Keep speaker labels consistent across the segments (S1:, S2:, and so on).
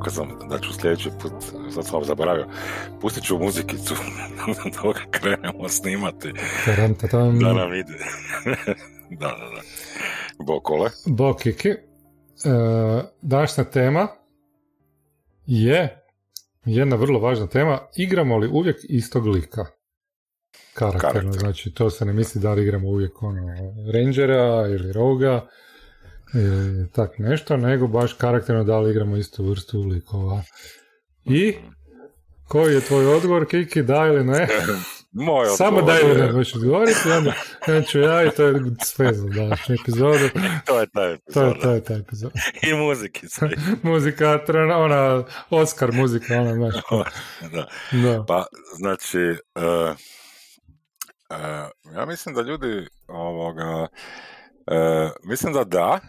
S1: Rekao sam da ću sljedeći put, sad sam zaboravio, pustit ću muzikicu dok krenemo snimati. Da nam ide. da, da, da. Bokole.
S2: Bokiki. E, današnja tema je jedna vrlo važna tema. Igramo li uvijek istog lika? Karakterno, Karakter. znači to se ne misli da li igramo uvijek ono Rangera ili Roga ili tak nešto, nego baš karakterno da li igramo istu vrstu likova. I koji je tvoj odgovor, Kiki, da ili ne?
S1: Moj
S2: Samo da ili ne možeš odgovoriti, onda, ću ja i to je sve za današnju epizodu.
S1: to je taj epizod.
S2: To je, to je epizod.
S1: I muziki sve.
S2: muzika, ona, Oscar muzika, ona, znaš.
S1: da. da. Pa, znači, uh, uh, ja mislim da ljudi ovoga, uh, mislim da da,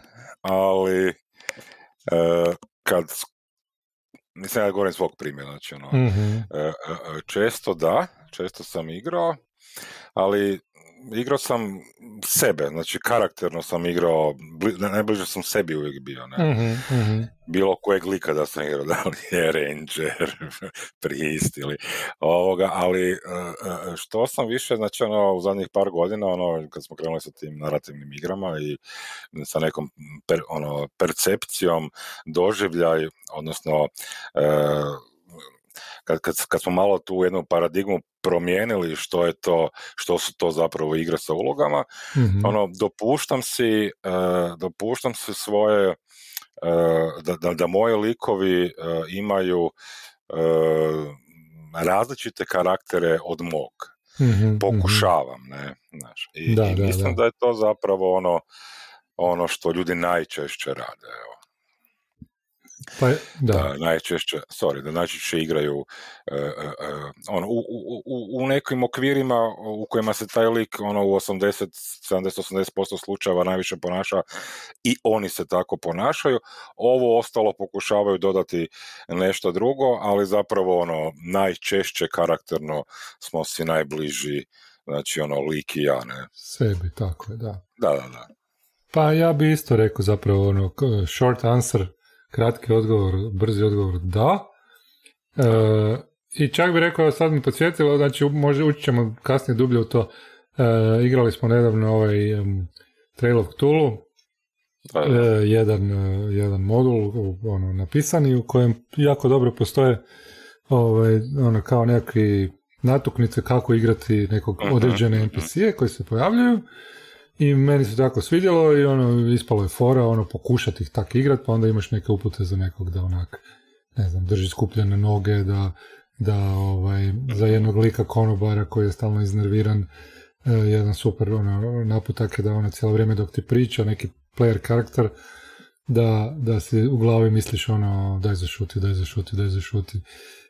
S1: ali uh, kad mislim ja govorim svog primjera, znači ono, mm često da, često sam igrao, ali igrao sam sebe, znači karakterno sam igrao, najbliže sam sebi uvijek bio, ne? mm Bilo kojeg lika da sam igrao, da li je Ranger, Priest ili ovoga, ali e, e, što sam više, znači ono, u zadnjih par godina, ono, kad smo krenuli sa tim narativnim igrama i sa nekom per, ono, percepcijom, doživljaj, odnosno e, kad, kad, kad smo malo tu jednu paradigmu promijenili što je to, što su to zapravo igre sa ulogama, mm ono, dopuštam si, uh, dopuštam si svoje, uh, da, da, da moji likovi uh, imaju različite karaktere od mog. mm Pokušavam, ne, znaš. I, da, i mislim da, da. da je to zapravo ono, ono što ljudi najčešće rade,
S2: Pa, da.
S1: da. najčešće, sorry, da najčešće igraju uh, uh, ono, u, u, u, nekim okvirima u kojima se taj lik ono, u 80, 70-80% slučajeva najviše ponaša i oni se tako ponašaju. Ovo ostalo pokušavaju dodati nešto drugo, ali zapravo ono najčešće karakterno smo si najbliži znači ono lik i ja, ne?
S2: Sebi, tako je, da.
S1: Da, da, da.
S2: Pa ja bi isto rekao zapravo ono short answer kratki odgovor, brzi odgovor da. E, I čak bih rekao, sad mi podsjetilo, znači može ući ćemo kasnije dublje u to. E, igrali smo nedavno ovaj um, Trail of Cthulhu, e, jedan, e, jedan modul ono, napisani u kojem jako dobro postoje ovaj, ono, kao nekakvi natuknice kako igrati nekog određene. NPC-e koji se pojavljaju i meni se tako svidjelo i ono, ispalo je fora, ono, pokušati ih tak igrat, pa onda imaš neke upute za nekog da onak, ne znam, drži skupljene noge, da, da ovaj, za jednog lika konobara koji je stalno iznerviran, eh, jedan super ono, naputak je da ono cijelo vrijeme dok ti priča, neki player karakter, da, da si u glavi misliš ono, daj zašuti, daj zašuti, daj zašuti.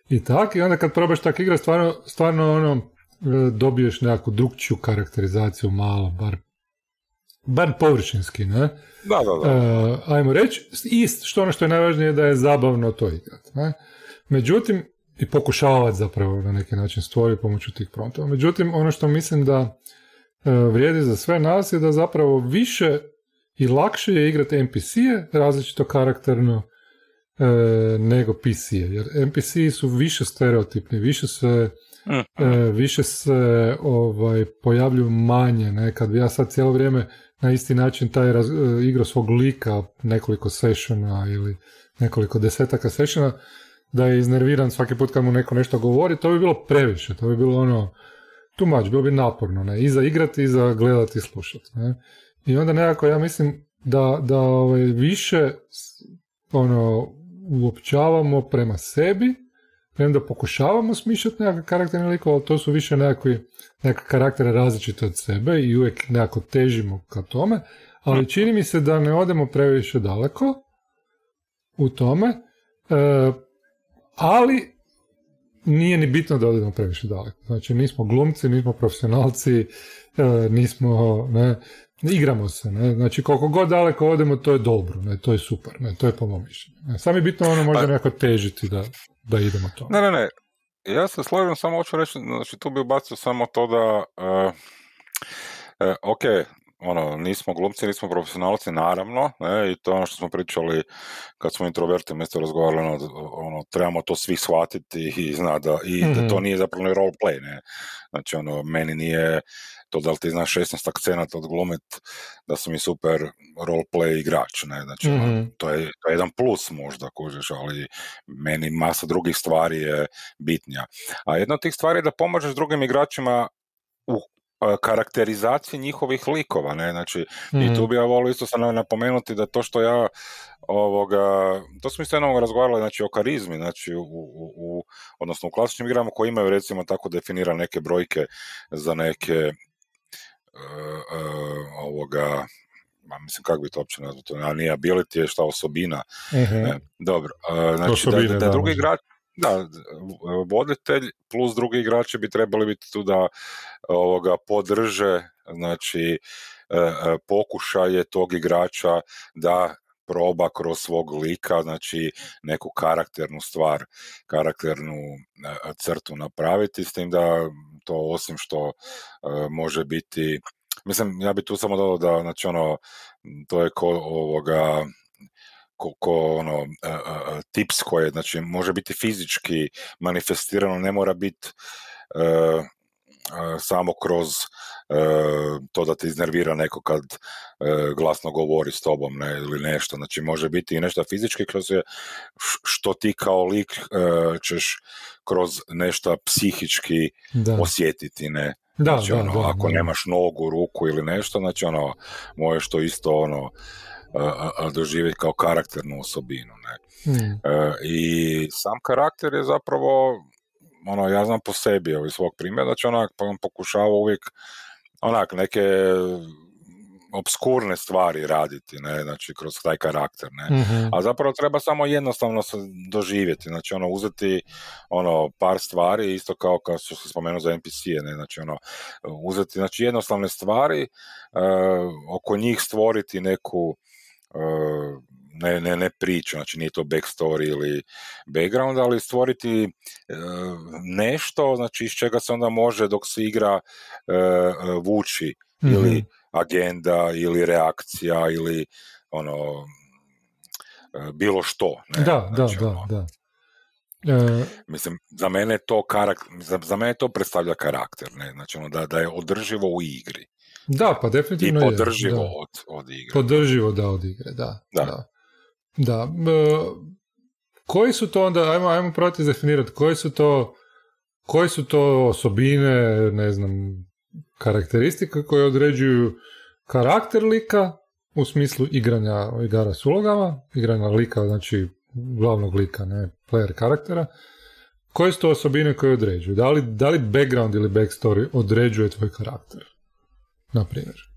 S2: I tak, i onda kad probaš tak igrat, stvarno, stvarno ono, eh, dobiješ nekakvu drugčiju karakterizaciju malo, bar bar površinski, ne?
S1: Da, da, da.
S2: Uh, ajmo reći, ist, što ono što je najvažnije da je zabavno to igrati, ne? Međutim, i pokušavati zapravo na neki način stvoriti pomoću tih promptova. Međutim, ono što mislim da uh, vrijedi za sve nas je da zapravo više i lakše je igrati NPC-e, različito karakterno, uh, nego PC-e. Jer NPC su više stereotipni, više se uh više se ovaj, pojavljuju manje. Ne? Kad ja sad cijelo vrijeme na isti način taj raz, e, igra svog lika nekoliko sessiona ili nekoliko desetaka sessiona, da je iznerviran svaki put kad mu neko nešto govori, to bi bilo previše, to bi bilo ono too much, bilo bi naporno, ne? i za igrati i za gledati i slušati. Ne? I onda nekako ja mislim da, da ovaj, više ono, uopćavamo prema sebi, premda pokušavamo smišljati nekakve karakterne likove, ali to su više nekakvi, nekakve karaktere različite od sebe i uvijek nekako težimo ka tome, ali čini mi se da ne odemo previše daleko u tome, e, ali nije ni bitno da odemo previše daleko. Znači, nismo glumci, nismo profesionalci, e, nismo, ne, igramo se, ne, znači koliko god daleko odemo, to je dobro, ne, to je super, ne, to je po mom mišljenju. Samo je bitno ono možda pa- nekako težiti da, da idemo to.
S1: Ne, ne, ne, ja se slažem, samo hoću reći, znači tu bi ubacio samo to da, uh, uh, ok, ono, nismo glumci, nismo profesionalci, naravno, ne, i to je ono što smo pričali kad smo introverti mjesto razgovarali, ono, ono, trebamo to svi shvatiti i zna da, i da to mhm. nije zapravo ni role play, ne. Znači, ono, meni nije to da li ti znaš 16 akcenata odglumit da su mi super roleplay igrač, ne, znači mm to, je, to je jedan plus možda, kužiš, ali meni masa drugih stvari je bitnija. A jedna od tih stvari je da pomažeš drugim igračima u karakterizaciji njihovih likova, ne, znači i tu mhm. bi ja volio isto sam napomenuti da to što ja ovoga, to smo isto jednom razgovarali znači o karizmi, znači u, u, u, odnosno u klasičnim igrama koji imaju recimo tako definirane neke brojke za neke ovoga ma mislim kako bi to uopće nazvao, a nije ability je šta osobina. uh dobro, uh, znači da, da, da, drugi igrač, da, voditelj plus drugi igrači bi trebali biti tu da ovoga podrže znači pokušaje tog igrača da proba kroz svog lika, znači neku karakternu stvar, karakternu crtu napraviti, s tim da to osim što e, može biti, mislim, ja bi tu samo dodao da, znači ono, to je ko ovoga, ko, ko ono, e, e, tips koje, znači može biti fizički manifestirano, ne mora biti samo kroz to da te iznervira neko kad glasno govori s tobom ne, ili nešto. Znači može biti i nešto fizički kroz je što ti kao lik ćeš kroz nešto psihički osjetiti. Ne? Da, znači, ono, ako nemaš nogu, ruku ili nešto, znači ono, možeš to isto ono, doživjeti kao karakternu osobinu. Ne? Hmm. I sam karakter je zapravo ono, ja znam po sebi, iz svog primjera, će onak pokušava uvijek onak neke obskurne stvari raditi, ne, znači kroz taj karakter, ne. Mhm. A zapravo treba samo jednostavno se doživjeti, znači ono uzeti ono par stvari, isto kao kao što se spomenuo za NPC-e, ne, znači ono uzeti znači jednostavne stvari, uh, oko njih stvoriti neku uh, ne, ne, ne priču, znači nije to backstory ili background, ali stvoriti e, nešto, znači iz čega se onda može dok se igra e, e vući ili mhm. agenda ili reakcija ili ono e, bilo što. Ne?
S2: Da, znači, da, ono, da,
S1: da. Mislim, za mene to karakter, za, za mene to predstavlja karakter, ne? Znači ono da, da je održivo u igri.
S2: Da, pa definitivno
S1: I podrživo Od, od igre.
S2: Podrživo da od igre, da. da. da. Da. koji su to onda, ajmo, ajmo probati definirati, koji su to koje su to osobine, ne znam, karakteristike koje određuju karakter lika u smislu igranja igara s ulogama, igranja lika, znači glavnog lika, ne player karaktera. Koje su to osobine koje određuju? Da li, da li background ili backstory određuje tvoj karakter? Na primjer.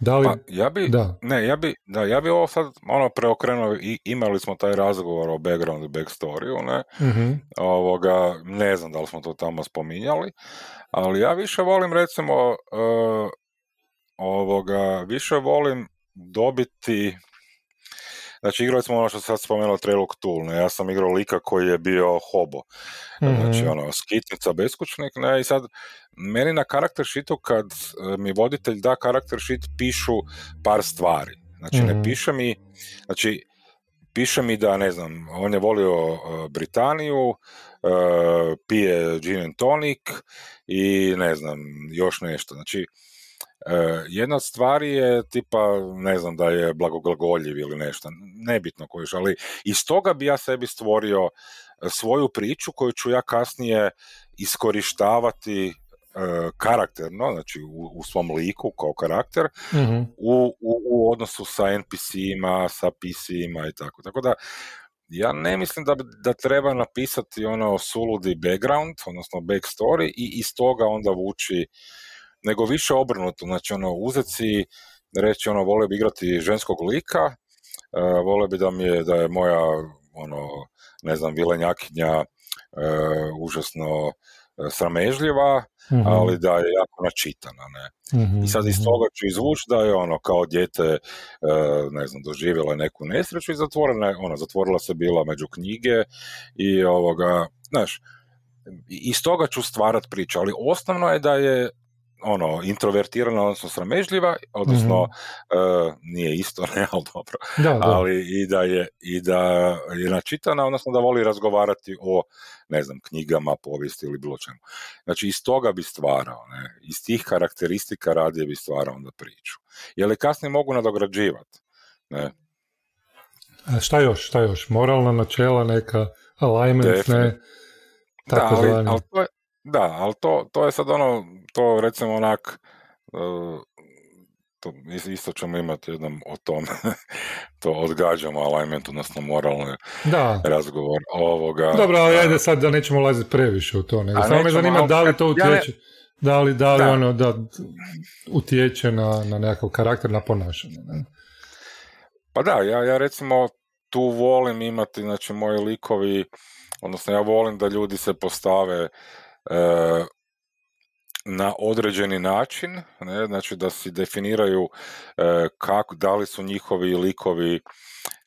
S1: Da li... Pa, ja bi, da. Ne, ja bi, da, ja bi ovo sad ono preokrenuo i imali smo taj razgovor o background i backstoryu, ne, mm ovoga, ne znam da li smo to tamo spominjali, ali ja više volim recimo uh, ovoga, više volim dobiti Znači, igrali smo ono što sad spomenuo Trelog Tool, ne? ja sam igrao lika koji je bio hobo, znači mhm. ono, skitnica, beskućnik, ne, i sad meni na karakter sheetu kad e, mi voditelj da karakter sheet pišu par stvari, znači ne mhm. piše mi, znači piše mi da, ne znam, on je volio uh, Britaniju, uh, pije gin and tonic i ne znam, još nešto, znači E, jedna od stvari je tipa, ne znam, da je blagoglagoljiv ili nešto, nebitno kojiš, ali iz toga bi ja sebi stvorio e, svoju priču koju ću ja kasnije iskorištavati e, karakterno, znači u, u svom liku kao karakter, mhm. u, u, u, odnosu sa NPC-ima, sa PC-ima i tako. Tako da, ja ne mislim da, da treba napisati ono suludi background, odnosno backstory i iz toga onda vući nego više obrnuto, znači ono uzeti si, reći ono volio bi igrati ženskog lika, uh, volio bi da mi je, da je moja ono, ne znam, vilenjakinja uh, užasno e, sramežljiva, mm ali da je jako načitana, ne. I sad iz mhm, toga ću izvući da je ono kao dijete, ne znam, doživjela neku nesreću i zatvorena, ona zatvorila se bila među knjige i ovoga, znaš, iz toga ću stvarat priču, ali osnovno je da je ono, introvertirana, odnosno sramežljiva, odnosno mm nije isto, ne, ali dobro, da, ali i da, je, i da je načitana, odnosno da voli razgovarati o, ne znam, knjigama, povijesti ili bilo čemu. Znači, iz toga bi stvarao, ne, iz tih karakteristika radije bi stvarao onda priču. Je li kasnije mogu nadograđivati, ne.
S2: A šta još, šta još? Moralna načela, neka alignment, ne?
S1: Tako da, ali, ali to je, da, ali to, to je sad ono, to recimo onak, uh, to isto ćemo imati jednom o tom, to odgađamo alignment, odnosno moralni da. razgovor ovoga.
S2: Dobro, ali ajde sad da nećemo laziti previše u to, nego samo me zanima da li to utječe, da li, da li da. ono da utječe na, na nekakav karakter, na ponašanje. Ne?
S1: Pa da, ja, ja recimo tu volim imati, znači moji likovi, odnosno ja volim da ljudi se postave e, na određeni način, ne, znači da si definiraju e, kako, da li su njihovi likovi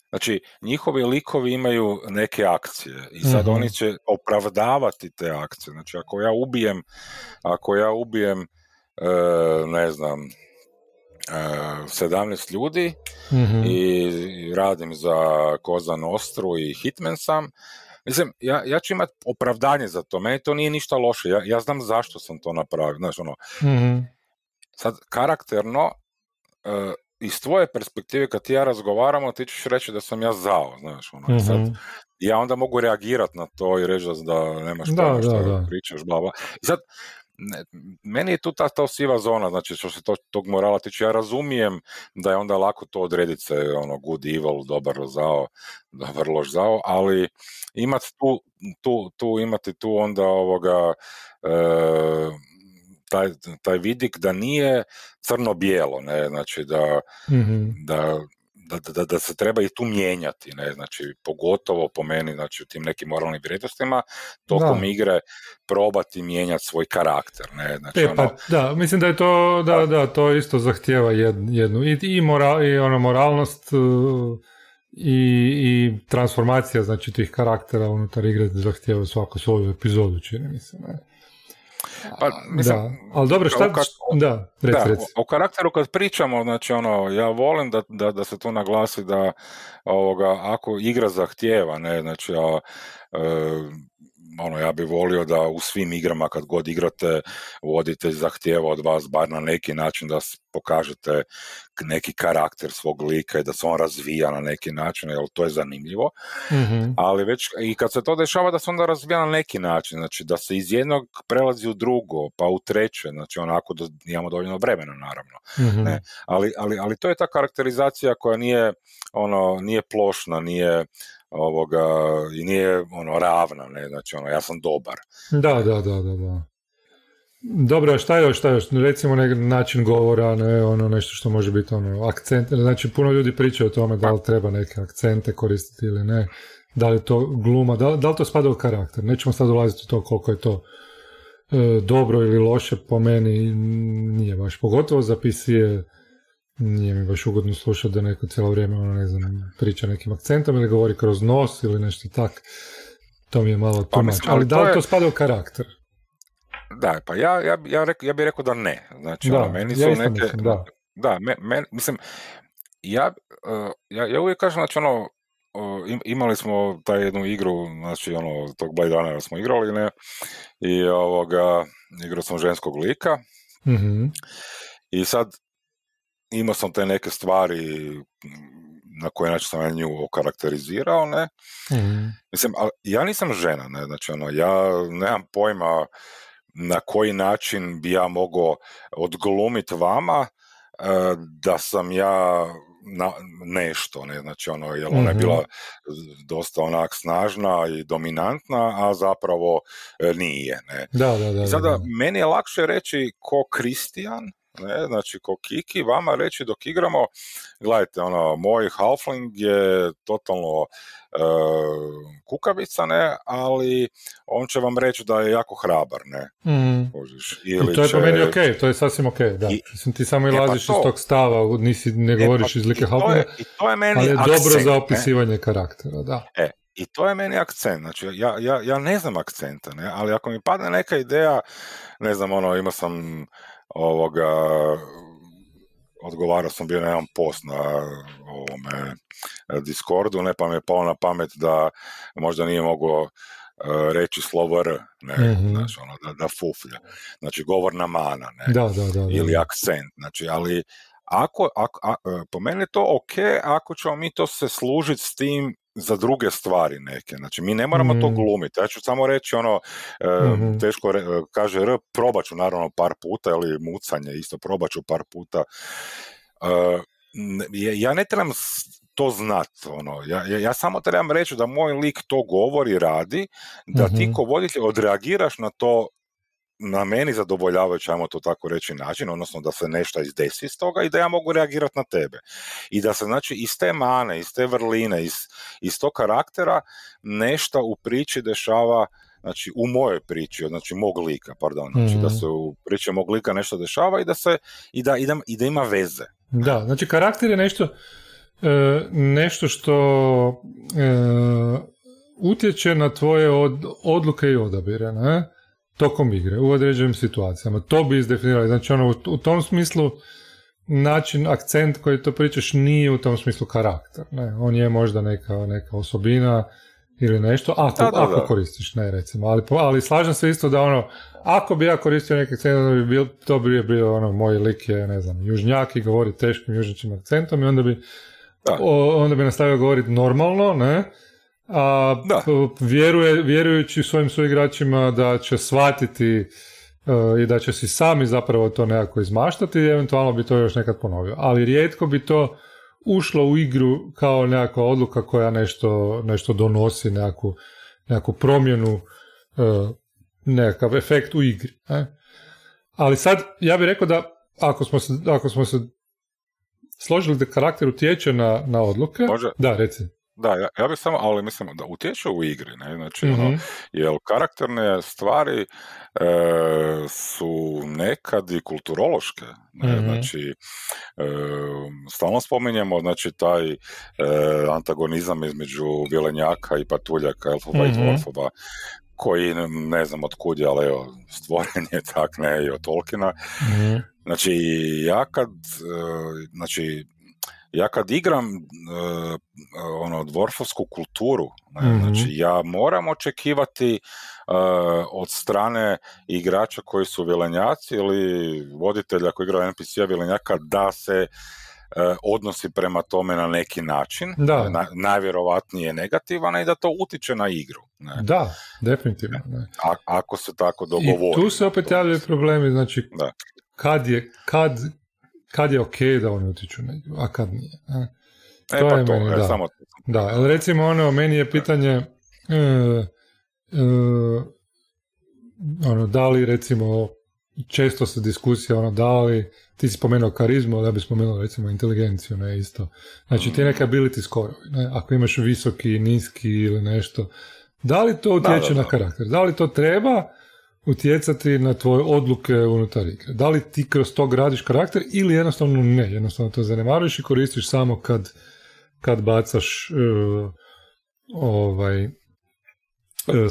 S1: Znači, njihovi likovi imaju neke akcije i sad mhm. oni će opravdavati te akcije. Znači, ako ja ubijem, ako ja ubijem, e, ne znam, e, 17 ljudi mm i radim za Koza Nostru i Hitman sam, Mislim, ja, ja ću imati opravdanje za to, meni to nije ništa loše, ja, ja znam zašto sam to napravio, znaš, ono, mm sad, karakterno, uh, iz tvoje perspektive, kad ti ja razgovaramo, ti ćeš reći da sam ja zao, znaš, ono, sad, mhm. ja onda mogu reagirati na to i reći da nemaš da, što da, pričaš, bla, bla. I sad, ne, meni je tu ta, ta siva zona, znači što se to, tog morala tiče, ja razumijem da je onda lako to odrediti se, ono, good, evil, dobar, zao, dobar, loš, zao, ali imati tu, tu, tu, imati tu onda ovoga, e, taj, taj vidik da nije crno-bijelo, ne, znači da, mm da da, da, da se treba i tu mijenjati, ne, znači pogotovo po meni, znači u tim nekim moralnim vrijednostima, tokom da. igre probati mijenjati svoj karakter, ne, znači
S2: e, pa, ono... Da, mislim da je to, da, da, to isto zahtjeva jednu, i, i, moral, i ono moralnost e, i, i transformacija, znači tih karaktera unutar igre zahtjeva svaku svoju epizodu, čini mi se, ne. Pa, mislim, da, ali dobro, šta, o, da, rec, da,
S1: O, karakteru kad pričamo, znači ono, ja volim da, da, da se to naglasi da ovoga, ako igra zahtjeva, ne, znači, a, e, ono, ja bih volio da u svim igrama kad god igrate voditelj zahtjeva od vas bar na neki način da pokažete neki karakter svog lika i da se on razvija na neki način, jer to je zanimljivo. mm Ali već i kad se to dešava da se onda razvija na neki način, znači da se iz jednog prelazi u drugo, pa u treće, znači onako da imamo dovoljno vremena naravno. Mhm. Ne? Ali, ali, ali to je ta karakterizacija koja nije ono nije plošna, nije ovoga, i nije ono ravna, ne, znači ono, ja sam dobar.
S2: Da, da, da, da, da. Dobro, šta još, šta još, recimo neki način govora, ne, ono nešto što može biti ono, akcent, znači puno ljudi pričaju o tome da li treba neke akcente koristiti ili ne, da li to gluma, da, da li to spada u karakter, nećemo sad ulaziti u to koliko je to e, dobro ili loše, po meni nije baš, pogotovo za je nije mi baš ugodno slušati da neko cijelo vrijeme ono, ne znam, priča nekim akcentom ili govori kroz nos ili nešto tak. To mi je malo pa, Ali da li to, spada u karakter?
S1: Da, pa ja, ja, ja, ja bih rekao da ne. Znači, da, ono, meni su neke... Mislim, da, da me, mislim, ja, uh, ja, ja uvijek kažem, znači, ono, uh, imali smo taj jednu igru, znači, ono, tog Blade Runnera smo igrali, ne, i ovoga, igrao sam ženskog lika, mm i sad imao sam te neke stvari na koje način sam ja nju okarakterizirao, ne. mm Mislim, ali ja nisam žena, ne, znači ono, ja nemam pojma na koji način bi ja mogao odglumiti vama e, da sam ja na nešto, ne, znači ono, jer ona je mhm. bila dosta onak snažna i dominantna, a zapravo e, nije, ne.
S2: Da, da, da.
S1: I sada, meni je lakše reći ko Kristijan, ne, znači ko Kiki, vama reći dok igramo, gledajte, ono, moj halfling je totalno e, kukavica, ne, ali on će vam reći da je jako hrabar, ne.
S2: Mm. Ili I to je po meni ok, to je sasvim ok, da. I, Mislim, ti samo ilaziš e, pa iz tog stava, nisi, ne e, govoriš pa, iz like halflinga,
S1: i to je meni
S2: ali je akcent, dobro za opisivanje ne? karaktera, da.
S1: E, i to je meni akcent, znači ja, ja, ja ne znam akcenta, ne, ali ako mi padne neka ideja, ne znam, ono, imao sam ovoga, odgovarao sam bio na jedan post na ovome Discordu, ne pa mi je palo na pamet da možda nije mogao e, reći slovo R, ne, mm znači ono, da, da fuflja. Znači govorna mana, ne,
S2: da, da, da,
S1: ili akcent, znači, ali ako, ako a, e, po meni je to ok ako ćemo mi to se služiti s tim za druge stvari neke. Znači, mi ne moramo to mm. glumiti. Ja ću samo reći ono, e, mhm. teško kaže R, probat ću naravno par puta, ili mucanje isto, probat ću par puta. E, ja ne trebam to znat, ono, ja, ja, samo trebam reći da moj lik to govori, radi, da ti mhm. ko voditelj odreagiraš na to na meni zadovoljavajući, ajmo to tako reći, način, odnosno da se nešto izdesi iz toga i da ja mogu reagirati na tebe. I da se, znači, iz te mane, iz te vrline, iz, iz tog karaktera nešto u priči dešava znači u mojoj priči, znači mog lika, pardon, znači da mhm. se u priči mog lika nešto dešava i da se i da, i da, i da ima veze.
S2: Da, znači karakter je nešto e, nešto što e, utječe na tvoje od, odluke i odabire, ne? Tokom igre, u određenim situacijama. To bi izdefinirali. Znači, ono, u, tom smislu način, akcent koji to pričaš nije u tom smislu karakter. Ne? On je možda neka, neka osobina ili nešto, ako, ako koristiš, ne recimo. Ali, ali slažem se isto da ono, ako bi ja koristio neki akcent, bi bil, to bi bio ono, moj lik je, ne znam, južnjak i govori teškim južničkim akcentom i onda bi, onda bi nastavio govoriti normalno, ne, a da. Vjeruje, vjerujući svojim suigračima da će shvatiti uh, i da će si sami zapravo to nekako izmaštati i eventualno bi to još nekad ponovio. Ali rijetko bi to ušlo u igru kao nekakva odluka koja nešto, nešto donosi, nekakvu, nekakvu promjenu, uh, nekakav efekt u igri. Ali sad, ja bih rekao da ako smo se, ako smo se složili da karakter utječe na, na odluke,
S1: Može.
S2: da, reci.
S1: Da, ja, ja bih samo, ali mislim da utječu u igri, ne, znači, mm ono, mhm. jer karakterne stvari e, su nekad i kulturološke, ne, mm znači, e, stalno spominjemo, znači, taj e, antagonizam između vilenjaka i patuljaka, elfova mm-hmm. i mhm. dvorfova, koji ne znam od kud je, ali evo, stvoren je tak, ne, i od Tolkiena. mm Znači, ja kad, znači, ja kad igram uh, ono dvorfovsku kulturu, ne, znači ja moram očekivati e, od strane igrača koji su vilenjaci ili voditelja koji igra NPC-a vilenjaka da se odnosi prema tome na neki način, da. Na, najvjerovatnije negativan i da to utiče na igru. Ne.
S2: Da, definitivno. Ne.
S1: A, ako se tako dogovori.
S2: I tu se opet javljaju problemi, znači da. kad je, kad kad je ok da oni utiču na igru, a kad nije.
S1: E, to pa je to, meni, da. Samo...
S2: Da, ali recimo ono, meni je pitanje e, e, ono, da li recimo često se diskusija ono, da li ti si spomenuo karizmu, ali ja bih spomenuo recimo inteligenciju, ne isto. Znači ti neka ability score, ne? ako imaš visoki, niski ili nešto, da li to utječe na karakter? Da li to treba utjecati na tvoje odluke unutar igre. Da li ti kroz to gradiš karakter ili jednostavno ne, jednostavno to zanemaruješ i koristiš samo kad, kad bacaš uh, ovaj uh,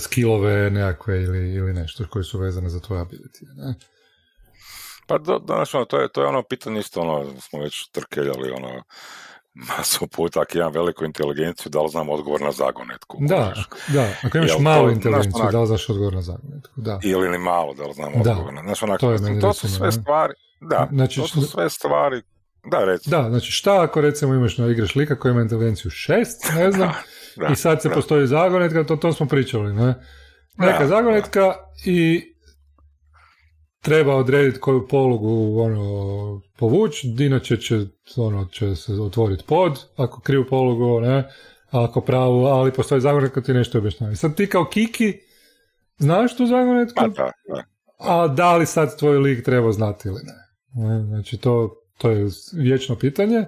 S2: skillove nekakve ili, ili nešto koji su vezane za tvoje ability. Ne?
S1: Pa do, danas, ono, to, je, to je ono pitanje isto, ono, smo već trkeljali, ono, masu puta, ako imam veliku inteligenciju, da li znam odgovor na zagonetku.
S2: Da, da, ako imaš malu inteligenciju, da li znaš odgovor na zagonetku, da.
S1: Ili ni malo, da li znam odgovor na... Znaš, onak, to, je to su sve stvari, da, znači, to su sve stvari, da, recimo.
S2: Da, znači šta ako recimo imaš na igraš lika koji ima inteligenciju šest, ne znam, da, i sad se postoji zagonetka, to, to smo pričali, ne? Neka zagonetka i treba odrediti koju polugu ono, povući, inače će, ono, će se otvoriti pod, ako krivu polugu, ne, ako pravu, ali postoji zagonetka ti nešto objašnjava. Sad ti kao Kiki, znaš tu zagonetku?
S1: Pa da, da.
S2: A da li sad tvoj lik treba znati ili ne? Znači to, to je vječno pitanje.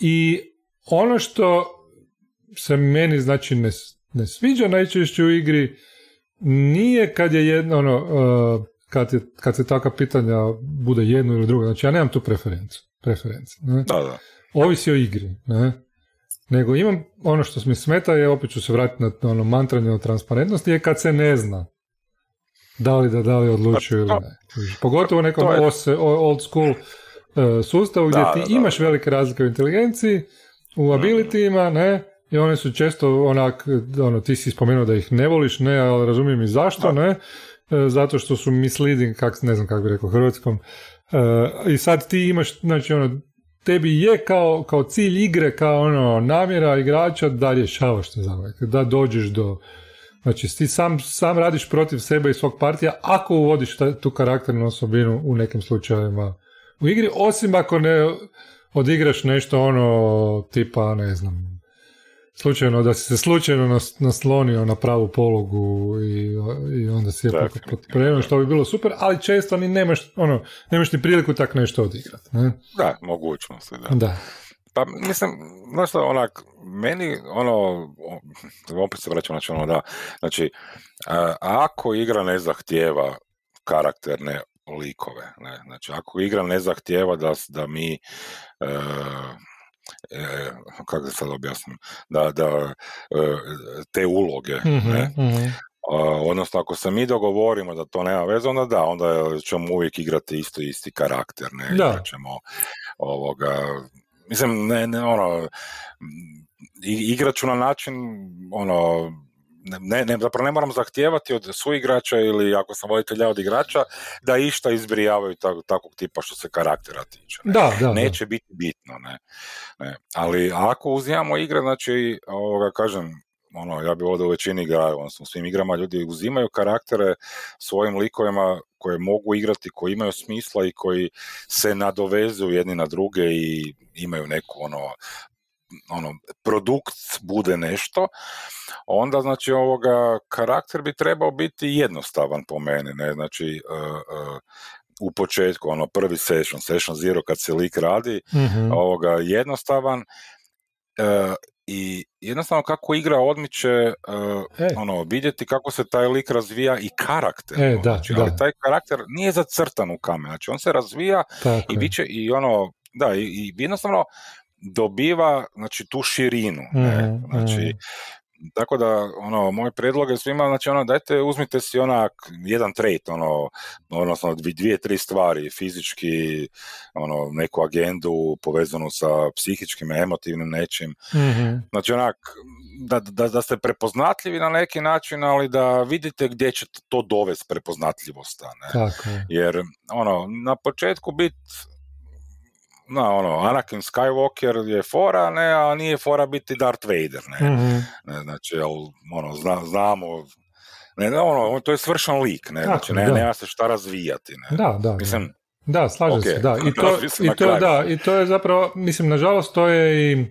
S2: I ono što se meni znači ne, ne sviđa najčešće u igri nije kad je jedno ono, uh, kad, je, kad se takva pitanja bude jedno ili drugo. Znači ja nemam tu preferencu. Preferencu. Ne?
S1: Da, da.
S2: Ovisi o igri. Ne? Nego imam, ono što mi smeta je, opet ću se vratiti na ono mantranje o transparentnosti, je kad se ne zna. Da li da da li odlučuju ili ne. Pogotovo u nekom old school uh, sustavu gdje ti imaš velike razlike u inteligenciji, u mhm. abilityima, ne, i one su često onak, ono, ti si spomenuo da ih ne voliš, ne, ali razumijem i zašto, ne, zato što su misleading, kak, ne znam kako bi rekao hrvatskom, uh, i sad ti imaš, znači ono, tebi je kao, kao cilj igre, kao ono, namjera igrača da rješavaš te zavodke, da dođeš do, znači ti sam, sam radiš protiv sebe i svog partija ako uvodiš tu karakternu osobinu u nekim slučajevima u igri, osim ako ne odigraš nešto ono tipa, ne znam, slučajno, da si se slučajno naslonio na pravu pologu i, i onda si je potpremio, što bi bilo super, ali često ni nemaš, ono, nemaš ni priliku tak nešto odigrati. Ne?
S1: Da, mogućnost, da.
S2: da.
S1: Pa mislim, znaš što, onak, meni, ono, opet se vraćam znači ono da, znači, ako igra ne zahtijeva karakterne likove, ne, znači, ako igra ne zahtijeva da, da mi, e, e, kako se sad objasnim, da, da e, te uloge, ne, mhm, mhm. odnosno ako se mi dogovorimo da to nema veze, onda da, onda ćemo uvijek igrati isto isti karakter, ne, da. ćemo ovoga, mislim, ne, ne, ono, igrat ću na način, ono, ne, ne, zapravo ne moram zahtijevati od suigrača ili ako sam voditelja od igrača da išta izbrijavaju tak, takvog tipa što se karaktera tiče. Ne?
S2: Da, da,
S1: Neće biti bitno, ne? ne. Ali ako uzimamo igre, znači, ovoga, kažem, ono, ja bih ovdje u većini igraju, odnosno u svim igrama ljudi uzimaju karaktere svojim likovima koje mogu igrati, koji imaju smisla i koji se nadovezuju jedni na druge i imaju neku ono ono, produkt bude nešto, onda znači ovoga karakter bi trebao biti jednostavan po meni, ne, znači uh, uh, u početku, ono prvi session, session zero kad se lik radi, mm ovoga jednostavan uh, i jednostavno kako igra odmiče uh, ono vidjeti kako se taj lik razvija i karakter
S2: e, da,
S1: znači, ali taj karakter nije zacrtan u kamen znači on se razvija i biće i ono da i, i jednostavno dobiva znači tu širinu ne? Mhm, znači mhm. tako da ono moj predlog je svima znači ono dajte uzmite si onak jedan trait ono odnosno dvije tri stvari fizički ono neku agendu povezanu sa psihičkim emotivnim nečim mm znači onak da, da, da ste prepoznatljivi na neki način, ali da vidite gdje će to dovesti prepoznatljivost. Ne?
S2: Tako.
S1: Jer ono, na početku biti na ono, Anakin Skywalker je fora, ne, a nije fora biti Darth Vader, ne, mm ne znači, jel, ono, zna, znamo, ne, ono, to je svršan lik, ne, znači, ne, nema se šta razvijati, ne.
S2: Da, da, mislim, da, slažem okay. se, da, i to, i to, da, i to je zapravo, mislim, nažalost, to je i,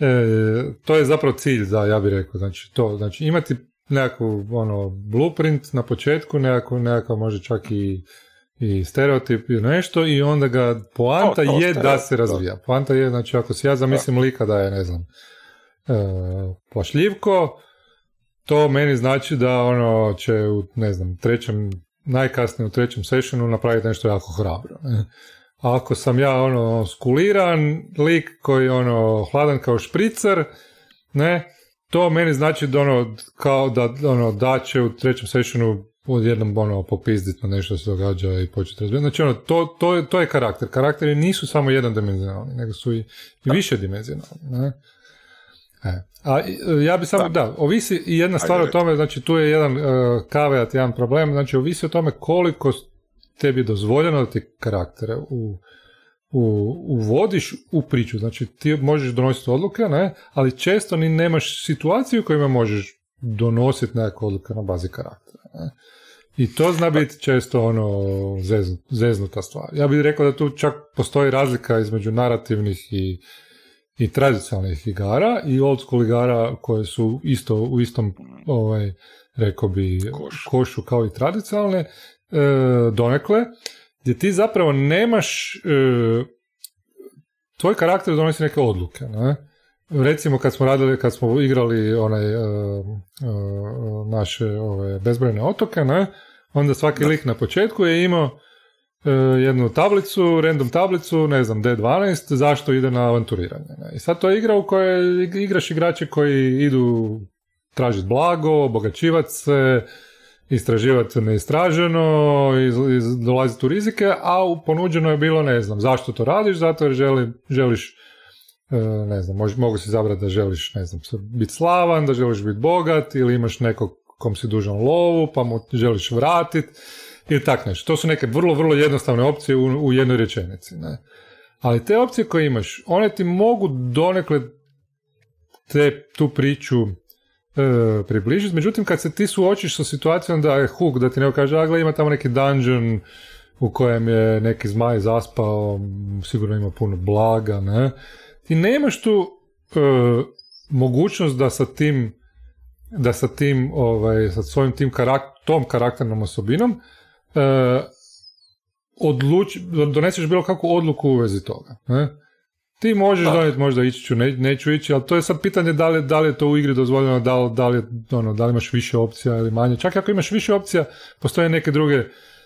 S2: e, to je zapravo cilj, da, ja bih rekao, znači, to, znači, imati nekakvu, ono, blueprint na početku, nekako, nekako može čak i i stereotip i nešto i onda ga poanta je da se razvija. Poanta je, znači ako si ja zamislim lika da je, ne znam, e, plašljivko, to meni znači da ono će u, ne znam, trećem, najkasnije u trećem sessionu napraviti nešto jako hrabro. A ako sam ja ono skuliran lik koji ono hladan kao špricer, ne, to meni znači da ono, kao da ono, da će u trećem sessionu odjednom ono popizdit na nešto se događa i početi razvijati. Znači ono, to, to, to je karakter. Karakteri nisu samo jedan dimenzionalni, nego su i, i više dimenzionalni. Ne? E. A ja bi samo, da. ovisi i jedna stvar o tome, znači tu je jedan uh, kaveat, jedan problem, znači ovisi o tome koliko tebi je dozvoljeno da ti karaktere u, u, uvodiš u priču, znači ti možeš donositi odluke, ne, ali često ni nemaš situaciju u kojima možeš donositi nekakve odluke na bazi karaktera. Ne. I to zna biti često ono zeznuta stvar. Ja bih rekao da tu čak postoji razlika između narativnih i, i tradicionalnih igara i old school igara koje su isto u istom ovaj, rekao bi košu kao i tradicionalne e, donekle, gdje ti zapravo nemaš e, tvoj karakter donosi neke odluke. Ne? Recimo kad smo radili, kad smo igrali onaj uh, uh, naše ove bezbrojne otoke, ne, onda svaki lik na početku je imao uh, jednu tablicu, random tablicu, ne znam, D12, zašto ide na avanturiranje. Ne. I sad to je igra u kojoj igraš igrače koji idu tražiti blago, obogaćivati se istraživati neistraženo, iz, dolaziti u rizike, a u ponuđeno je bilo, ne znam, zašto to radiš, zato jer želi, želiš, ne znam, mogu si zabrati da želiš, ne znam, biti slavan, da želiš biti bogat, ili imaš nekog kom si dužan lovu, pa mu želiš vratiti, ili tak nešto. To su neke vrlo, vrlo jednostavne opcije u, u jednoj rečenici. Ne? Ali te opcije koje imaš, one ti mogu donekle te, tu priču e, približiti, međutim kad se ti suočiš sa situacijom da je hook, da ti neko kaže, a ima tamo neki dungeon u kojem je neki zmaj zaspao, sigurno ima puno blaga, ne? Ti nemaš tu e, mogućnost da sa tim da sa tim, ovaj, sa svojim tim tom karakternom osobinom e, odluči, doneseš bilo kakvu odluku u vezi toga. Ne? Ti možeš donijeti možda ići ću, ne, neću ići, ali to je sad pitanje da li, da li je to u igri dozvoljeno, da li, da li, ono, da li imaš više opcija ili manje. Čak ako imaš više opcija, postoje neke druge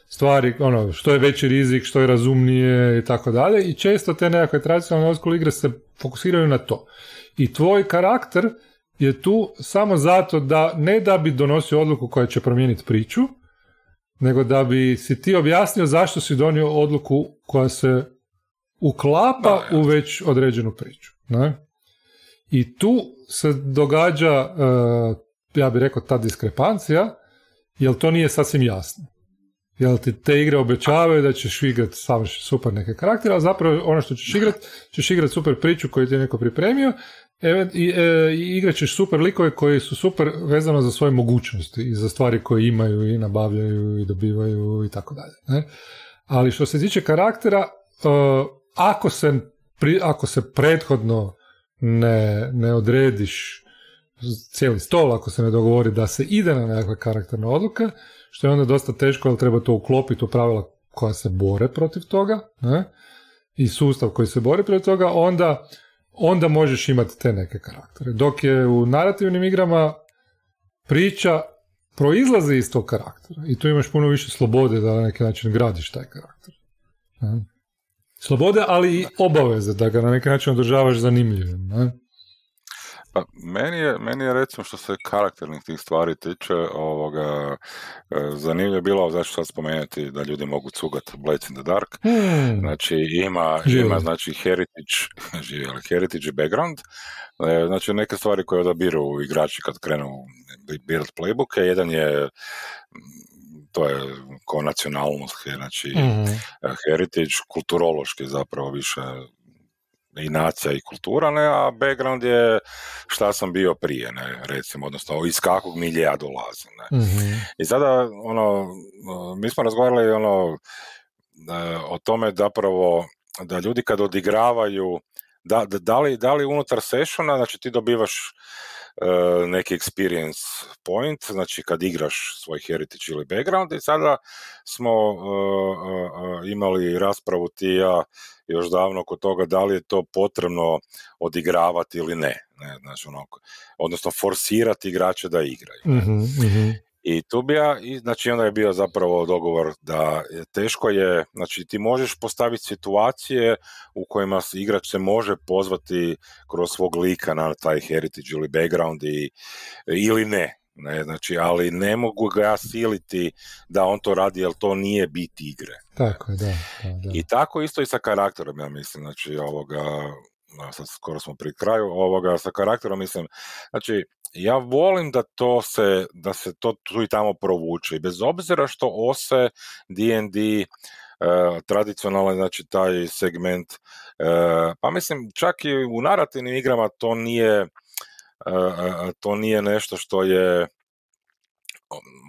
S2: stvari, ono, što je veći rizik, što je razumnije i tako dalje i često te nekakve tradicionalne old igre se fokusiraju na to. I tvoj karakter je tu samo zato da, ne da bi donosio odluku koja će promijeniti priču, nego da bi si ti objasnio zašto si donio odluku koja se uklapa u već određenu priču. Ne? I tu se događa, uh, ja bih rekao, ta diskrepancija, jer to nije sasvim jasno. Jel ti te igre obećavaju da ćeš igrati super neke karaktere, a zapravo ono što ćeš igrati, ćeš igrati super priču koju ti je neko pripremio i, e, i igrat ćeš super likove koji su super vezano za svoje mogućnosti i za stvari koje imaju i nabavljaju i dobivaju i tako dalje. Ali što se tiče karaktera, e, ako se, ako se prethodno ne, ne odrediš cijeli stol, ako se ne dogovori da se ide na nekakve karakterne odluke, što je onda dosta teško, ali treba to uklopiti u pravila koja se bore protiv toga, ne? i sustav koji se bori protiv toga, onda onda možeš imati te neke karaktere. Dok je u narativnim igrama priča proizlazi iz tog karaktera i tu imaš puno više slobode da na neki način gradiš taj karakter. Slobode, ali i obaveze da ga na neki način održavaš zanimljivim. Ne?
S1: Pa, meni je, meni je recimo što se karakternih tih stvari tiče, ovoga, e, zanimljivo je bilo, znači sad spomenuti da ljudi mogu cugat Blades in the Dark, hmm. znači ima, ima znači heritage, živjeli, heritage background, e, znači neke stvari koje odabiru igrači kad krenu birati playbooke, jedan je to je ko nacionalnost, znači mm heritage, kulturološki zapravo više i nacija i kultura, ne, a background je šta sam bio prije, ne, recimo, odnosno iz kakvog milija dolazim. Ne. mm I sada, ono, mi smo razgovarali ono, e, o tome zapravo da ljudi kad odigravaju, da, da, li, da li unutar sessiona, znači ti dobivaš neki experience point, znači kad igraš svoj heritage ili background i sada smo uh, imali raspravu ti ja još davno kod toga da li je to potrebno odigravati ili ne, ne znači ono, odnosno forsirati igrače da igraju. mm I tu bi ja, znači onda je bio zapravo dogovor da je teško je, znači ti možeš postaviti situacije u kojima igrač se može pozvati kroz svog lika na taj heritage ili background i, ili ne. Ne, znači, ali ne mogu ga ja siliti da on to radi, jer to nije bit igre.
S2: Tako je, da, da,
S1: I tako isto i sa karakterom, ja mislim, znači, ovoga, sad skoro smo pri kraju, ovoga, sa karakterom mislim, znači, ja volim da to se, da se to tu i tamo provuče. Bez obzira što ose D&D e, znači taj segment, e, pa mislim čak i u narativnim igrama to nije e, to nije nešto što je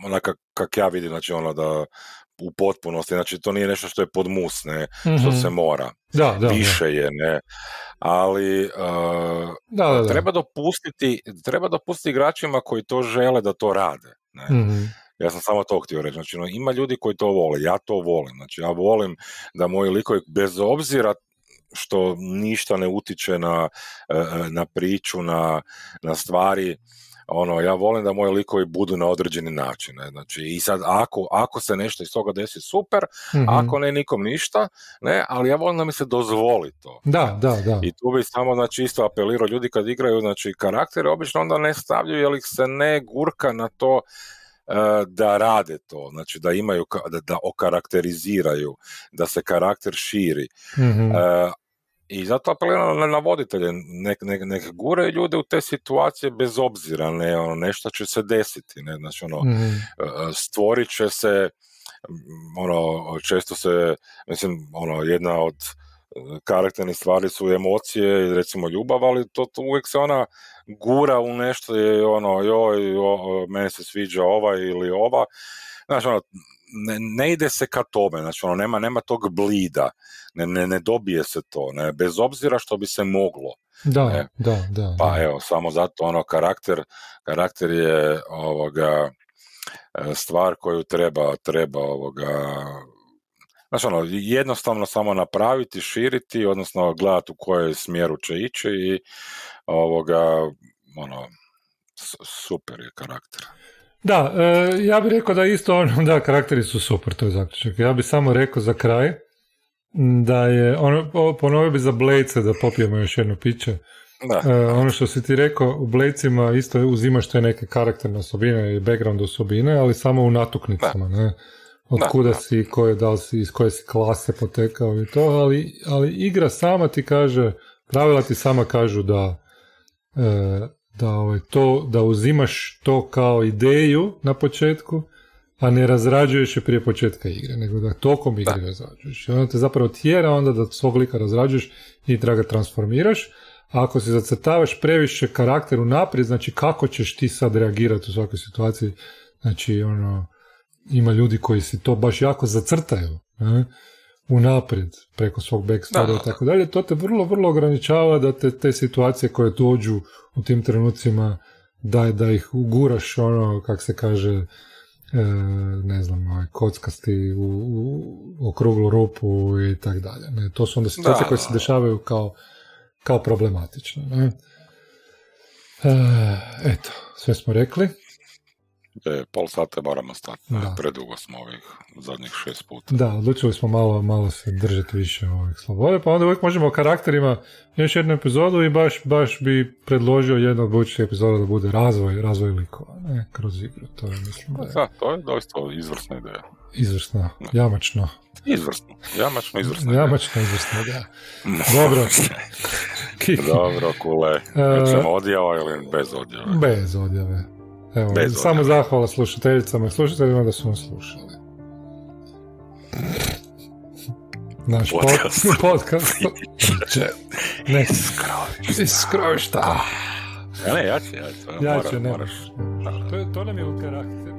S1: onaka kak ja vidim, znači ono da u potpunosti, znači to nije nešto što je podmusne, mm što mhm. se mora.
S2: Da, da,
S1: Više je, ne. Ali uh, da, treba dopustiti, treba dopustiti igračima koji to žele da to rade. Ne. Mhm. Ja sam samo to htio reći. Znači, no, ima ljudi koji to vole, ja to volim. Znači, ja volim da moji likovi, bez obzira što ništa ne utiče na, e, e, na priču, na, na stvari, ono, ja volim da moji likovi budu na određeni način. Ne? Znači, i sad ako, ako se nešto iz toga desi, super, mm ako ne, nikom ništa, ne, ali ja volim da mi se dozvoli to.
S2: Da, da, da.
S1: I tu bi samo, znači, isto apelirao ljudi kad igraju, znači, karaktere, obično onda ne stavljaju, jer ih se ne gurka na to, da rade to, znači da imaju, da, da okarakteriziraju, da se karakter širi. mm I zato apeliram na voditelje, nek, nek, nek gure ljude u te situacije bez obzira, ne, ono, nešto će se desiti, ne, znači ono, mm stvorit će se, ono, često se, mislim, ono, jedna od karakternih stvari su emocije, recimo ljubav, ali to, to uvijek se ona gura u nešto i ono, joj, jo, meni se sviđa ova ili ova, znači ono, ne, ne, ide se ka tome, znači ono, nema, nema tog blida, ne, ne, ne dobije se to, ne, bez obzira što bi se moglo.
S2: Da, da, da.
S1: Pa evo, samo zato ono, karakter, karakter je ovoga, e, stvar koju treba, treba ovoga, Znači ono, jednostavno samo napraviti, širiti, odnosno gledati u kojoj smjeru će ići i ovoga, ono, super je karakter.
S2: Da, e, ja bih rekao da isto ono, da, karakteri su super, to je zaključak. Ja bih samo rekao za kraj da je, ono, ponovio bi za Blejce da popijemo još jedno piće. Da. E, ono što si ti rekao, u Blejcima isto uzimaš te neke karakterne osobine i background osobine, ali samo u natuknicama, ne? od da, kuda si, koje, da li si, iz koje si klase potekao i to, ali, ali igra sama ti kaže, pravila ti sama kažu da, e, da, ovaj, to, da uzimaš to kao ideju na početku, a ne razrađuješ je prije početka igre, nego da tokom igre da. razrađuješ. I onda te zapravo tjera onda da svog lika razrađuješ i da ga transformiraš, a ako se zacrtavaš previše karakteru naprijed, znači kako ćeš ti sad reagirati u svakoj situaciji, znači ono, ima ljudi koji si to baš jako zacrtaju ne? Unaprijed preko svog backstory i tako dalje, to te vrlo, vrlo ograničava da te, te situacije koje dođu u tim trenucima da, da ih uguraš ono, kak se kaže, e, ne znam, ovaj, kockasti u, u okruglu rupu i tako dalje. Ne? To su onda situacije koje se dešavaju kao, kao problematične. Ne? E, eto, sve smo rekli.
S1: E, pol sata moramo stati. Da. Predugo smo ovih zadnjih šest puta.
S2: Da, odlučili smo malo, malo se držati više ovih slobode, pa onda uvijek možemo o karakterima još jednu epizodu i baš, baš bi predložio jednu od budućih epizoda da bude razvoj, razvoj likova, ne, kroz igru. To je, mislim,
S1: da, je... da to je doista izvrsna ideja.
S2: Izvrsno, jamačno.
S1: Izvrsno, jamačno, izvrsno.
S2: Jamačno, izvrsno, da. Dobro.
S1: Dobro, kule. Nećemo odjava ili bez odjave?
S2: Bez odjave. Evo, Bez samo zahvala slušateljicama i slušateljima da su nas slušali. Naš podcast. podcast. ne, iskrovišta.
S1: Ja ne, ja ću, ja ću.
S2: Ja ću, ne. To, to nam je u karakteru.